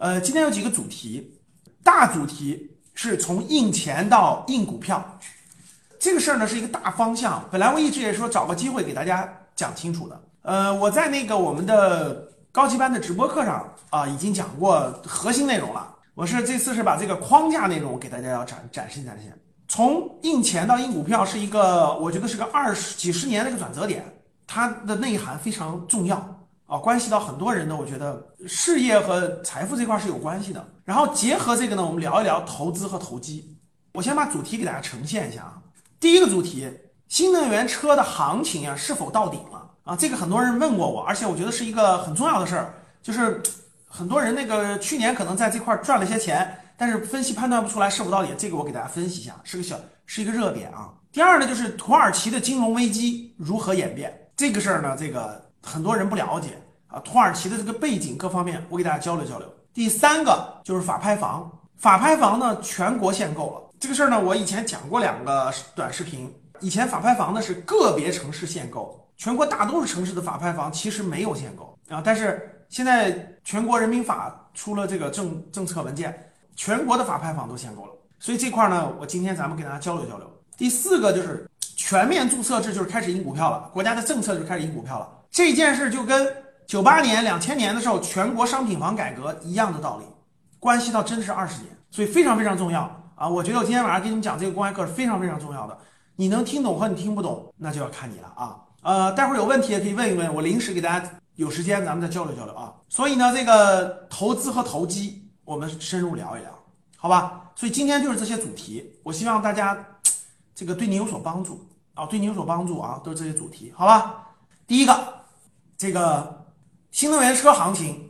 呃，今天有几个主题，大主题是从印钱到印股票，这个事儿呢是一个大方向。本来我一直也说找个机会给大家讲清楚的。呃，我在那个我们的高级班的直播课上啊，已经讲过核心内容了。我是这次是把这个框架内容给大家要展展示展示。从印钱到印股票是一个，我觉得是个二十几十年的一个转折点，它的内涵非常重要啊，关系到很多人的，我觉得事业和财富这块是有关系的。然后结合这个呢，我们聊一聊投资和投机。我先把主题给大家呈现一下啊。第一个主题，新能源车的行情啊是否到顶了啊？这个很多人问过我，而且我觉得是一个很重要的事儿，就是很多人那个去年可能在这块赚了些钱。但是分析判断不出来是否到底，这个我给大家分析一下，是个小是一个热点啊。第二呢，就是土耳其的金融危机如何演变，这个事儿呢，这个很多人不了解啊。土耳其的这个背景各方面，我给大家交流交流。第三个就是法拍房，法拍房呢全国限购了，这个事儿呢，我以前讲过两个短视频。以前法拍房呢是个别城市限购，全国大多数城市的法拍房其实没有限购啊。但是现在全国人民法出了这个政政策文件。全国的法拍房都限购了，所以这块呢，我今天咱们给大家交流交流。第四个就是全面注册制，就是开始印股票了，国家的政策就开始印股票了。这件事就跟九八年、两千年的时候全国商品房改革一样的道理，关系到真的是二十年，所以非常非常重要啊！我觉得我今天晚上给你们讲这个公开课是非常非常重要的，你能听懂和你听不懂，那就要看你了啊。呃，待会儿有问题也可以问一问，我临时给大家有时间咱们再交流交流啊。所以呢，这个投资和投机。我们深入聊一聊，好吧？所以今天就是这些主题，我希望大家这个对你有所帮助啊，对你有所帮助啊，都是这些主题，好吧？第一个，这个新能源车行情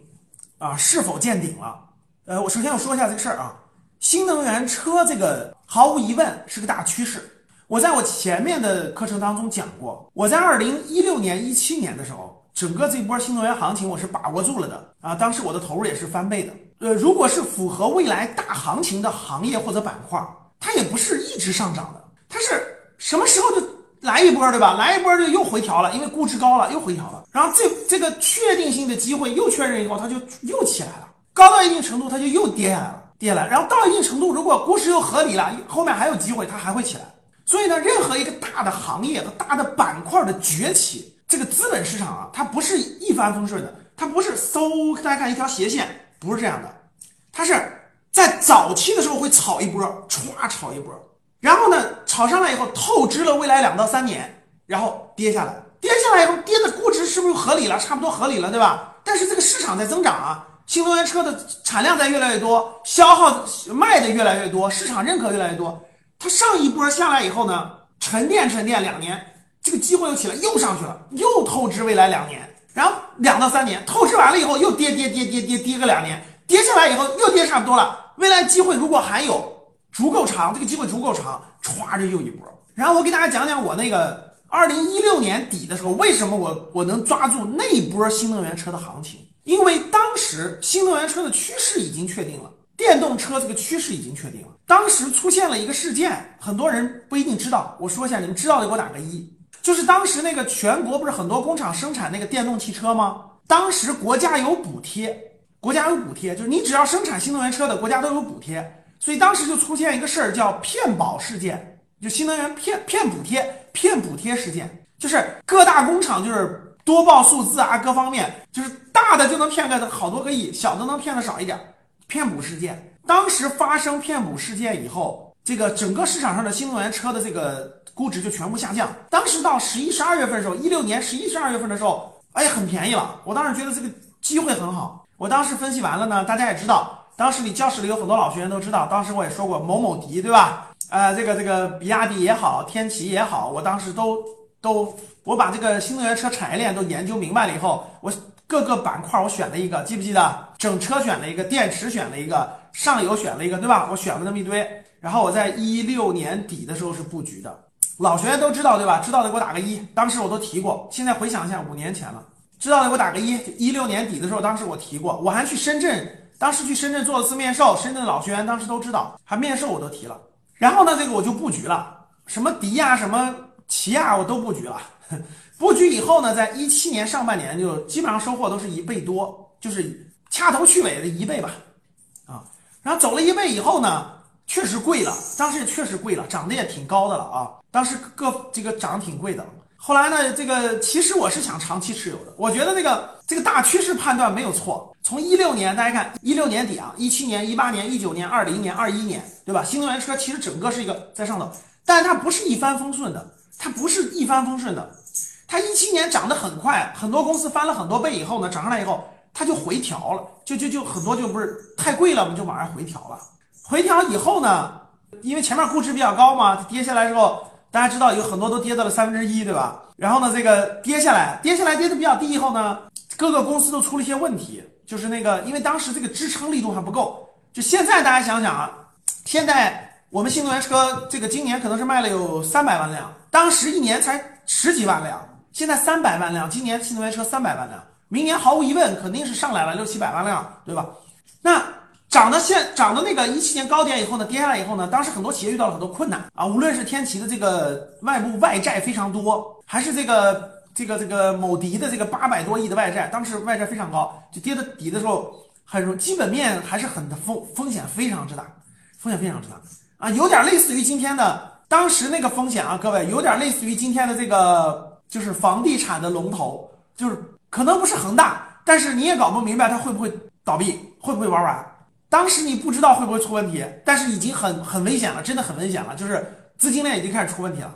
啊是否见顶了？呃，我首先要说一下这个事儿啊，新能源车这个毫无疑问是个大趋势。我在我前面的课程当中讲过，我在二零一六年、一七年的时候，整个这波新能源行情我是把握住了的啊，当时我的投入也是翻倍的。呃，如果是符合未来大行情的行业或者板块，它也不是一直上涨的，它是什么时候就来一波，对吧？来一波就又回调了，因为估值高了又回调了，然后这这个确定性的机会又确认以后，它就又起来了，高到一定程度它就又跌下来了，跌来，然后到一定程度，如果估值又合理了，后面还有机会，它还会起来。所以呢，任何一个大的行业和大的板块的崛起，这个资本市场啊，它不是一帆风顺的，它不是嗖，大家看一条斜线。不是这样的，它是在早期的时候会炒一波，歘炒一波，然后呢炒上来以后透支了未来两到三年，然后跌下来，跌下来以后跌的估值是不是合理了？差不多合理了，对吧？但是这个市场在增长啊，新能源车的产量在越来越多，消耗卖的越来越多，市场认可越来越多，它上一波下来以后呢，沉淀沉淀两年，这个机会又起来，又上去了，又透支未来两年。然后两到三年透支完了以后，又跌跌跌跌跌跌个两年，跌下来以后又跌差不多了。未来机会如果还有足够长，这个机会足够长，歘这又一波。然后我给大家讲讲我那个二零一六年底的时候，为什么我我能抓住那一波新能源车的行情？因为当时新能源车的趋势已经确定了，电动车这个趋势已经确定了。当时出现了一个事件，很多人不一定知道，我说一下，你们知道的给我打个一。就是当时那个全国不是很多工厂生产那个电动汽车吗？当时国家有补贴，国家有补贴，就是你只要生产新能源车的，国家都有补贴。所以当时就出现一个事儿叫骗保事件，就新能源骗骗补贴、骗补贴事件，就是各大工厂就是多报数字啊，各方面就是大的就能骗个好多个亿，小的能骗的少一点。骗补事件，当时发生骗补事件以后，这个整个市场上的新能源车的这个。估值就全部下降。当时到十一、十二月份的时候，一六年十一、十二月份的时候，哎，很便宜了。我当时觉得这个机会很好。我当时分析完了呢，大家也知道，当时你教室里有很多老学员都知道，当时我也说过某某迪，对吧？呃，这个这个比亚迪也好，天齐也好，我当时都都我把这个新能源车产业链都研究明白了以后，我各个板块我选了一个，记不记得？整车选了一个，电池选了一个，上游选了一个，对吧？我选了那么一堆，然后我在一六年底的时候是布局的。老学员都知道对吧？知道的给我打个一。当时我都提过，现在回想一下，五年前了。知道的给我打个一。一六年底的时候，当时我提过，我还去深圳，当时去深圳做了次面授，深圳的老学员当时都知道，还面授我都提了。然后呢，这个我就布局了，什么迪亚、什么奇亚我都布局了。布局以后呢，在一七年上半年就基本上收获都是一倍多，就是掐头去尾的一倍吧。啊。然后走了一倍以后呢，确实贵了，当时也确实贵了，涨得也挺高的了啊。当时各这个涨挺贵的。后来呢，这个其实我是想长期持有的，我觉得这个这个大趋势判断没有错。从一六年大家看，一六年底啊，一七年、一八年、一九年、二零年、二一年，对吧？新能源车其实整个是一个在上头，但是它不是一帆风顺的，它不是一帆风顺的。它一七年涨得很快，很多公司翻了很多倍以后呢，涨上来以后它就回调了，就就就很多就不是太贵了，我们就往上回调了。回调以后呢，因为前面估值比较高嘛，跌下来之后。大家知道有很多都跌到了三分之一，对吧？然后呢，这个跌下来，跌下来跌的比较低以后呢，各个公司都出了一些问题，就是那个，因为当时这个支撑力度还不够。就现在大家想想啊，现在我们新能源车这个今年可能是卖了有三百万辆，当时一年才十几万辆，现在三百万辆，今年新能源车三百万辆，明年毫无疑问肯定是上来了六七百万辆，对吧？那。涨的现涨的那个一七年高点以后呢，跌下来以后呢，当时很多企业遇到了很多困难啊，无论是天齐的这个外部外债非常多，还是这个这个这个某迪的这个八百多亿的外债，当时外债非常高，就跌到底的时候，很基本面还是很风风险非常之大，风险非常之大啊，有点类似于今天的当时那个风险啊，各位有点类似于今天的这个就是房地产的龙头，就是可能不是恒大，但是你也搞不明白它会不会倒闭，会不会玩完。当时你不知道会不会出问题，但是已经很很危险了，真的很危险了，就是资金链已经开始出问题了，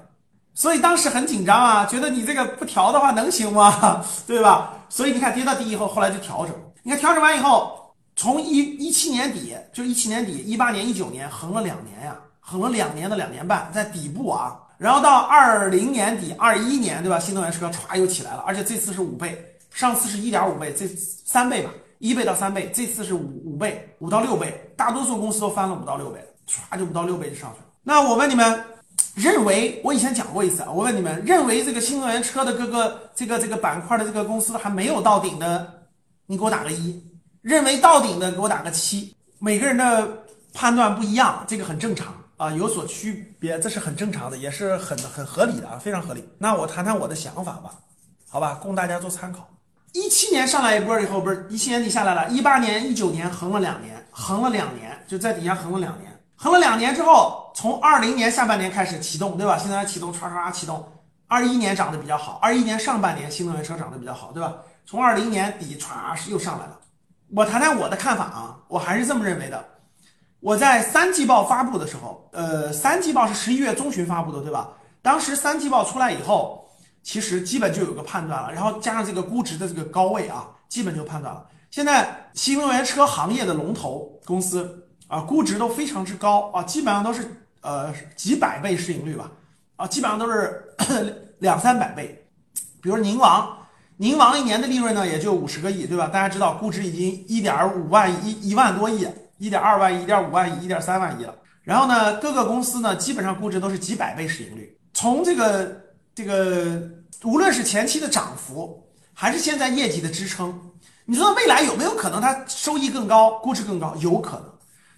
所以当时很紧张啊，觉得你这个不调的话能行吗？对吧？所以你看跌到底以后，后来就调整。你看调整完以后，从一一七年底就一七年底，一八年、一九年横了两年呀，横了两年的两年半，在底部啊，然后到二零年底、二一年，对吧？新能源车歘又起来了，而且这次是五倍，上次是一点五倍，这三倍吧。一倍到三倍，这次是五五倍，五到六倍，大多数公司都翻了五到六倍，唰就五到六倍就上去了。那我问你们，认为我以前讲过一次啊，我问你们，认为这个新能源车的各个这个这个板块的这个公司还没有到顶的，你给我打个一；认为到顶的，给我打个七。每个人的判断不一样，这个很正常啊，有所区别，这是很正常的，也是很很合理的啊，非常合理。那我谈谈我的想法吧，好吧，供大家做参考。一七年上来一波以后，不是一七年底下来了，一八年、一九年横了两年，横了两年，就在底下横了两年，横了两年之后，从二零年下半年开始启动，对吧？新能源启动，唰唰启动。二一年涨得比较好，二一年上半年新能源车涨得比较好，对吧？从二零年底唰又上来了。我谈谈我的看法啊，我还是这么认为的。我在三季报发布的时候，呃，三季报是十一月中旬发布的，对吧？当时三季报出来以后。其实基本就有个判断了，然后加上这个估值的这个高位啊，基本就判断了。现在新能源车行业的龙头公司啊，估值都非常之高啊，基本上都是呃几百倍市盈率吧，啊，基本上都是 两三百倍。比如宁王，宁王一年的利润呢也就五十个亿，对吧？大家知道估值已经一点五万一一万多亿，一点二万亿、一点五万亿、一点三万亿了。然后呢，各个公司呢基本上估值都是几百倍市盈率，从这个。这个无论是前期的涨幅，还是现在业绩的支撑，你说未来有没有可能它收益更高，估值更高？有可能。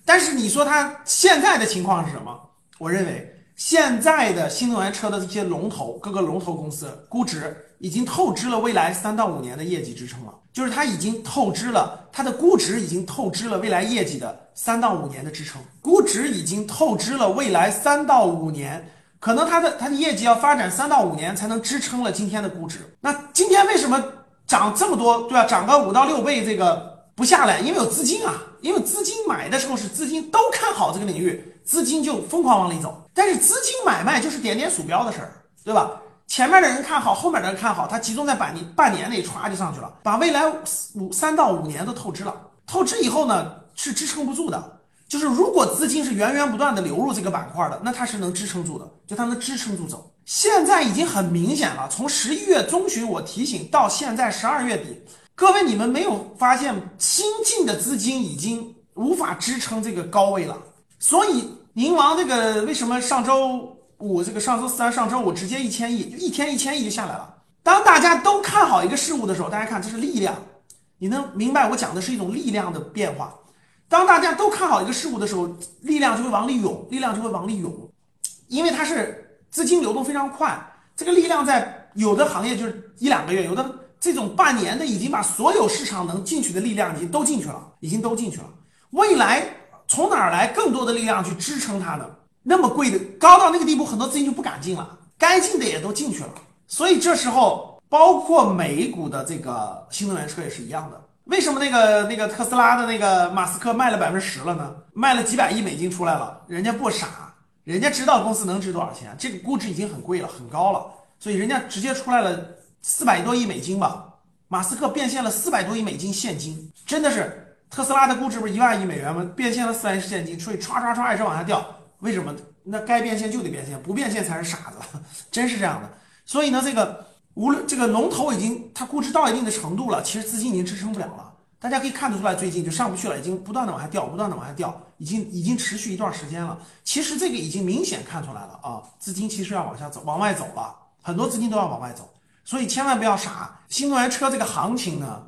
但是你说它现在的情况是什么？我认为现在的新能源车的这些龙头，各个龙头公司估值已经透支了未来三到五年的业绩支撑了，就是它已经透支了它的估值，已经透支了未来业绩的三到五年的支撑，估值已经透支了未来三到五年。可能它的它的业绩要发展三到五年才能支撑了今天的估值。那今天为什么涨这么多，对吧？涨个五到六倍，这个不下来，因为有资金啊，因为资金买的时候是资金都看好这个领域，资金就疯狂往里走。但是资金买卖就是点点鼠标的事儿，对吧？前面的人看好，后面的人看好，它集中在半年半年内歘就上去了，把未来五三到五年都透支了。透支以后呢，是支撑不住的。就是如果资金是源源不断的流入这个板块的，那它是能支撑住的，就它能支撑住走。现在已经很明显了，从十一月中旬我提醒到现在十二月底，各位你们没有发现新进的资金已经无法支撑这个高位了。所以宁王这个为什么上周五这个上周三上周五直接一千亿，就一天一千亿就下来了。当大家都看好一个事物的时候，大家看这是力量，你能明白我讲的是一种力量的变化。当大家都看好一个事物的时候，力量就会往里涌，力量就会往里涌，因为它是资金流动非常快。这个力量在有的行业就是一两个月，有的这种半年的已经把所有市场能进去的力量已经都进去了，已经都进去了。未来从哪儿来更多的力量去支撑它呢？那么贵的高到那个地步，很多资金就不敢进了，该进的也都进去了。所以这时候，包括美股的这个新能源车也是一样的。为什么那个那个特斯拉的那个马斯克卖了百分之十了呢？卖了几百亿美金出来了，人家不傻，人家知道公司能值多少钱，这个估值已经很贵了，很高了，所以人家直接出来了四百多亿美金吧。马斯克变现了四百多亿美金现金，真的是特斯拉的估值不是一万亿美元吗？变现了四百亿现金，所以唰唰唰一直往下掉。为什么？那该变现就得变现，不变现才是傻子，真是这样的。所以呢，这个无论这个龙头已经它估值到一定的程度了，其实资金已经支撑不了了。大家可以看得出来，最近就上不去了，已经不断的往下掉，不断的往下掉，已经已经持续一段时间了。其实这个已经明显看出来了啊，资金其实要往下走，往外走了，很多资金都要往外走。所以千万不要傻，新能源车这个行情呢，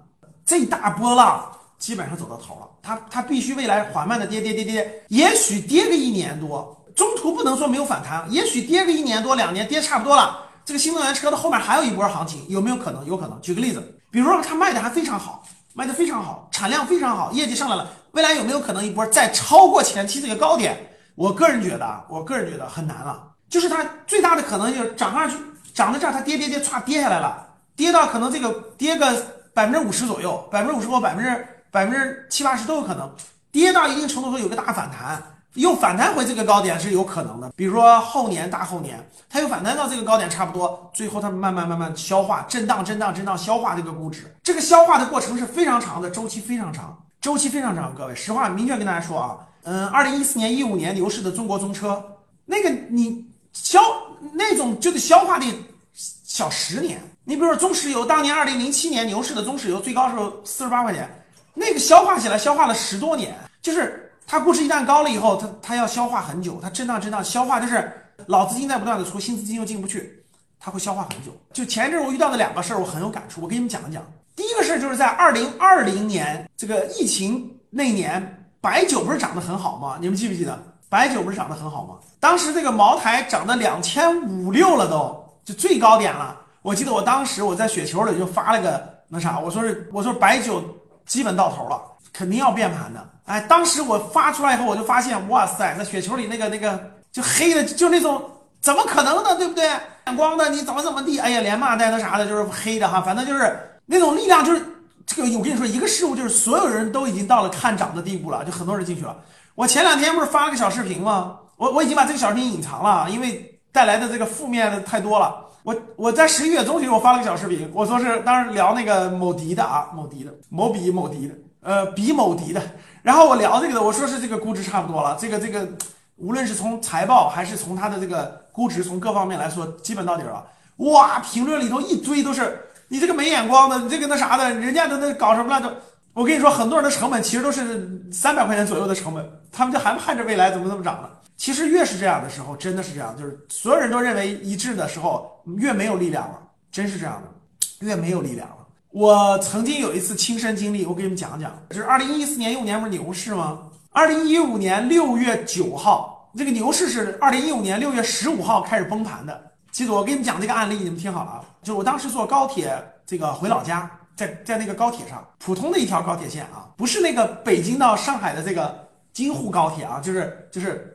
这大波浪基本上走到头了，它它必须未来缓慢的跌跌跌跌，也许跌个一年多，中途不能说没有反弹，也许跌个一年多两年，跌差不多了，这个新能源车的后面还有一波行情，有没有可能？有可能。举个例子，比如说它卖的还非常好，卖的非常好，产量非常好，业绩上来了，未来有没有可能一波再超过前期这个高点？我个人觉得啊，我个人觉得很难了，就是它最大的可能就是涨上去。涨到这儿，它跌跌跌，歘跌下来了，跌到可能这个跌个百分之五十左右，百分之五十或百分之百分之七八十都有可能。跌到一定程度后有个大反弹，又反弹回这个高点是有可能的。比如说后年、大后年，它又反弹到这个高点差不多，最后它慢慢慢慢消化、震荡、震荡、震荡消化这个估值，这个消化的过程是非常长的，周期非常长，周期非常长。各位，实话明确跟大家说啊，嗯，二零一四年、一五年牛市的中国中车，那个你消那种就得消化的。小十年，你比如说中石油，当年二零零七年牛市的中石油最高时候四十八块钱，那个消化起来消化了十多年，就是它估值一旦高了以后，它它要消化很久，它震荡震荡消化，就是老资金在不断的出，新资金又进不去，它会消化很久。就前阵我遇到的两个事儿，我很有感触，我给你们讲一讲。第一个事儿就是在二零二零年这个疫情那年，白酒不是涨得很好吗？你们记不记得白酒不是涨得很好吗？当时这个茅台涨到两千五六了都。就最高点了，我记得我当时我在雪球里就发了个那啥，我说是我说白酒基本到头了，肯定要变盘的。哎，当时我发出来以后，我就发现，哇塞，那雪球里那个那个就黑的，就那种怎么可能呢？对不对？闪光的，你怎么怎么地？哎呀，连骂带那啥的，就是黑的哈，反正就是那种力量，就是这个。我跟你说，一个事物就是所有人都已经到了看涨的地步了，就很多人进去了。我前两天不是发了个小视频吗？我我已经把这个小视频隐藏了，因为。带来的这个负面的太多了。我我在十一月中旬我发了个小视频，我说是当时聊那个某迪的啊，某迪的某比某迪的，呃，比某迪的。然后我聊这个的，我说是这个估值差不多了，这个这个无论是从财报还是从它的这个估值，从各方面来说，基本到底了。哇，评论里头一堆都是你这个没眼光的，你这个那啥的，人家都那搞什么了都。我跟你说，很多人的成本其实都是三百块钱左右的成本，他们就还盼着未来怎么怎么涨呢？其实越是这样的时候，真的是这样，就是所有人都认为一致的时候，越没有力量了，真是这样的，越没有力量了。我曾经有一次亲身经历，我给你们讲讲，就是二零一四年一五年不是牛市吗？二零一五年六月九号，这个牛市是二零一五年六月十五号开始崩盘的。记住，我给你们讲这个案例，你们听好了啊，就是我当时坐高铁这个回老家，在在那个高铁上，普通的一条高铁线啊，不是那个北京到上海的这个京沪高铁啊，就是就是。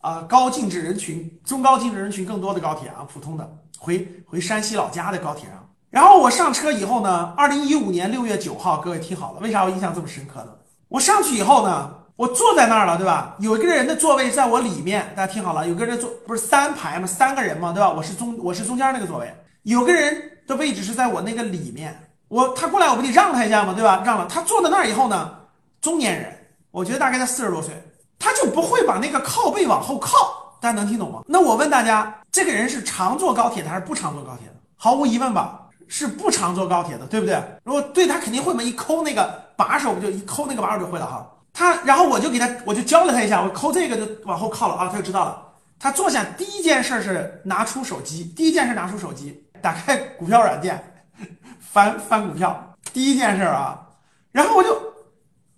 啊，高净值人群、中高净值人群更多的高铁啊，普通的回回山西老家的高铁上。然后我上车以后呢，二零一五年六月九号，各位听好了，为啥我印象这么深刻呢？我上去以后呢，我坐在那儿了，对吧？有一个人的座位在我里面，大家听好了，有个人坐不是三排吗？三个人嘛，对吧？我是中我是中间那个座位，有个人的位置是在我那个里面，我他过来我不得让他一下吗？对吧？让了他坐在那儿以后呢，中年人，我觉得大概在四十多岁。他就不会把那个靠背往后靠，大家能听懂吗？那我问大家，这个人是常坐高铁的还是不常坐高铁的？毫无疑问吧，是不常坐高铁的，对不对？如果对他肯定会嘛，一抠那个把手，不就一抠那个把手就会了哈。他然后我就给他，我就教了他一下，我抠这个就往后靠了啊，他就知道了。他坐下第一件事是拿出手机，第一件事拿出手机，打开股票软件，翻翻股票，第一件事啊。然后我就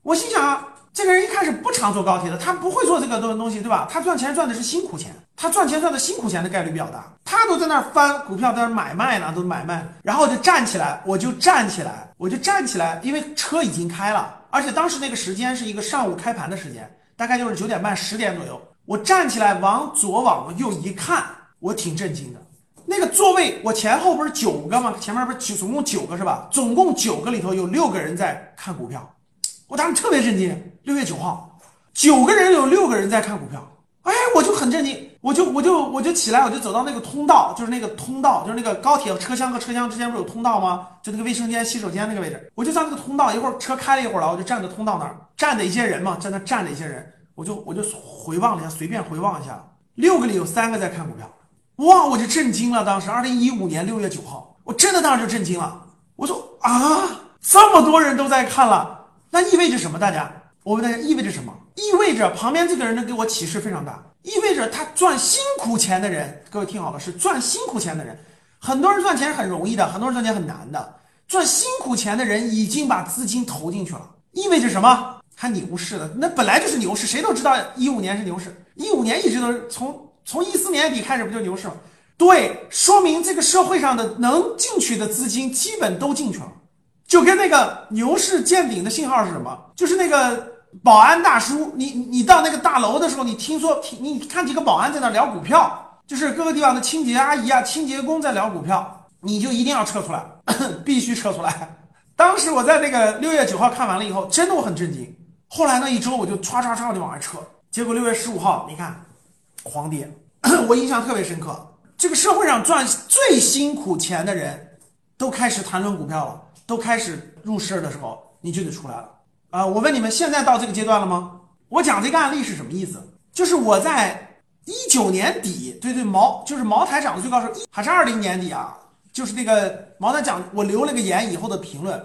我心想啊。这个人一开始不常坐高铁的，他不会做这个东东西，对吧？他赚钱赚的是辛苦钱，他赚钱赚的辛苦钱的概率比较大。他都在那儿翻股票，在那儿买卖呢，都买卖。然后我就站起来，我就站起来，我就站起来，因为车已经开了，而且当时那个时间是一个上午开盘的时间，大概就是九点半、十点左右。我站起来往左往右一看，我挺震惊的。那个座位，我前后不是九个吗？前面不是九，总共九个是吧？总共九个里头有六个人在看股票，我当时特别震惊。六月九号，九个人有六个人在看股票，哎，我就很震惊，我就我就我就起来，我就走到那个通道，就是那个通道，就是那个高铁车厢和车厢之间不是有通道吗？就那个卫生间、洗手间那个位置，我就在那个通道，一会儿车开了一会儿了，我就站在通道那儿，站着一些人嘛，在那站着一些人，我就我就回望了一下，随便回望一下，六个里有三个在看股票。哇！我就震惊了。当时，二零一五年六月九号，我真的当时就震惊了。我说啊，这么多人都在看了，那意味着什么？大家，我问大家，意味着什么？意味着旁边这个人呢给我启示非常大，意味着他赚辛苦钱的人，各位听好了，是赚辛苦钱的人。很多人赚钱是很容易的，很多人赚钱很难的。赚辛苦钱的人已经把资金投进去了，意味着什么？还牛市的，那本来就是牛市，谁都知道一五年是牛市，一五年一直都是从。从一四年底开始不就牛市吗？对，说明这个社会上的能进去的资金基本都进去了，就跟那个牛市见顶的信号是什么？就是那个保安大叔，你你到那个大楼的时候，你听说听你看几个保安在那聊股票，就是各个地方的清洁阿姨啊、清洁工在聊股票，你就一定要撤出来，必须撤出来。当时我在那个六月九号看完了以后，真的我很震惊。后来那一周我就唰唰唰就往外撤，结果六月十五号，你看。狂跌，我印象特别深刻。这个社会上赚最辛苦钱的人，都开始谈论股票了，都开始入市的时候，你就得出来了啊！我问你们，现在到这个阶段了吗？我讲这个案例是什么意思？就是我在一九年底，对对，茅就是茅台涨的最高时候，还是二零年底啊？就是那个茅台涨，我留了个言以后的评论，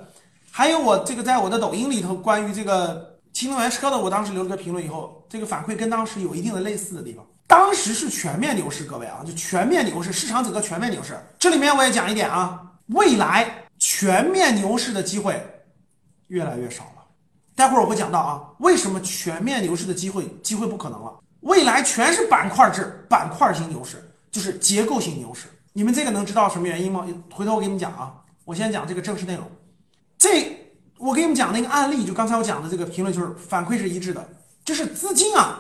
还有我这个在我的抖音里头关于这个新能源车的，我当时留了个评论以后，这个反馈跟当时有一定的类似的地方。当时是全面牛市，各位啊，就全面牛市，市场整个全面牛市。这里面我也讲一点啊，未来全面牛市的机会越来越少了。待会儿我会讲到啊，为什么全面牛市的机会机会不可能了？未来全是板块制，板块型牛市，就是结构性牛市。你们这个能知道什么原因吗？回头我给你们讲啊。我先讲这个正式内容。这我给你们讲那个案例，就刚才我讲的这个评论，就是反馈是一致的，就是资金啊。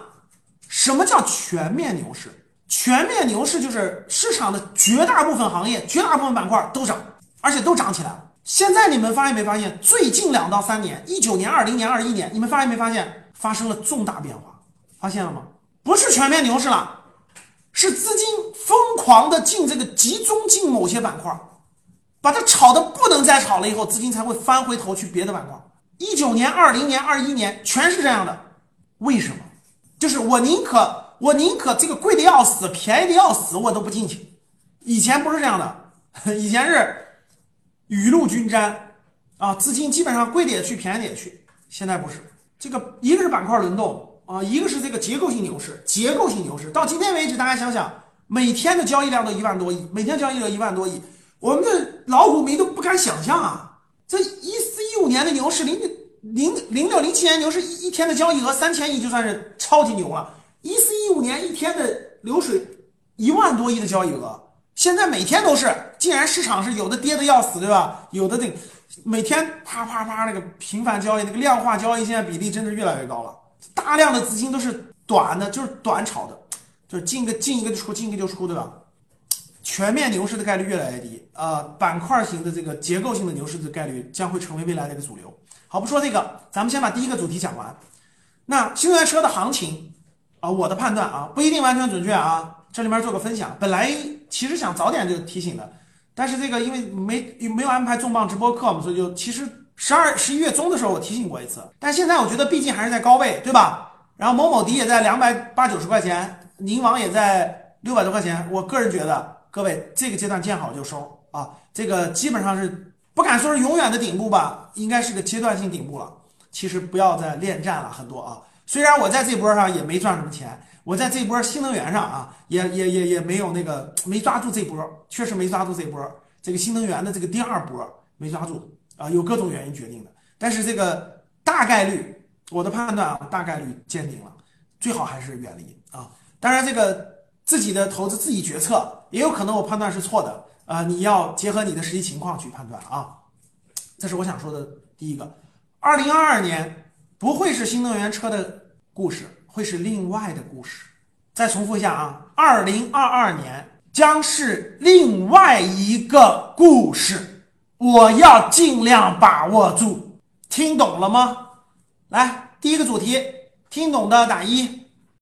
什么叫全面牛市？全面牛市就是市场的绝大部分行业、绝大部分板块都涨，而且都涨起来了。现在你们发现没发现？最近两到三年，一九年、二零年、二一年，你们发现没发现发生了重大变化？发现了吗？不是全面牛市了，是资金疯狂的进这个集中进某些板块，把它炒的不能再炒了以后，资金才会翻回头去别的板块。一九年、二零年、二一年全是这样的，为什么？就是我宁可我宁可这个贵的要死，便宜的要死，我都不进去。以前不是这样的，以前是雨露均沾啊，资金基本上贵的也去，便宜的也去。现在不是，这个一个是板块轮动啊，一个是这个结构性牛市。结构性牛市到今天为止，大家想想，每天的交易量都一万多亿，每天交易量一万多亿，我们的老股民都不敢想象啊。这一四一五年的牛市，零零零六零七年牛市一一天的交易额三千亿就算是超级牛了，一四一五年一天的流水一万多亿的交易额，现在每天都是，既然市场是有的跌的要死，对吧？有的这每天啪啪啪那个频繁交易，那个量化交易现在比例真的越来越高了，大量的资金都是短的，就是短炒的，就是进个进一个就出，进一个就出，对吧？全面牛市的概率越来越低，呃，板块型的这个结构性的牛市的概率将会成为未来的一个主流。好，不说这个，咱们先把第一个主题讲完。那新能源车的行情啊，我的判断啊，不一定完全准确啊。这里面做个分享，本来其实想早点就提醒的，但是这个因为没没有安排重磅直播课嘛，所以就其实十二十一月中的时候我提醒过一次，但现在我觉得毕竟还是在高位，对吧？然后某某迪也在两百八九十块钱，宁王也在六百多块钱，我个人觉得各位这个阶段见好就收啊，这个基本上是。不敢说是永远的顶部吧，应该是个阶段性顶部了。其实不要再恋战了，很多啊。虽然我在这波上也没赚什么钱，我在这波新能源上啊，也也也也没有那个没抓住这波，确实没抓住这波。这个新能源的这个第二波没抓住啊，有各种原因决定的。但是这个大概率，我的判断啊，大概率见顶了，最好还是远离啊。当然，这个自己的投资自己决策，也有可能我判断是错的。啊，你要结合你的实际情况去判断啊，这是我想说的第一个。二零二二年不会是新能源车的故事，会是另外的故事。再重复一下啊，二零二二年将是另外一个故事，我要尽量把握住。听懂了吗？来，第一个主题，听懂的打一。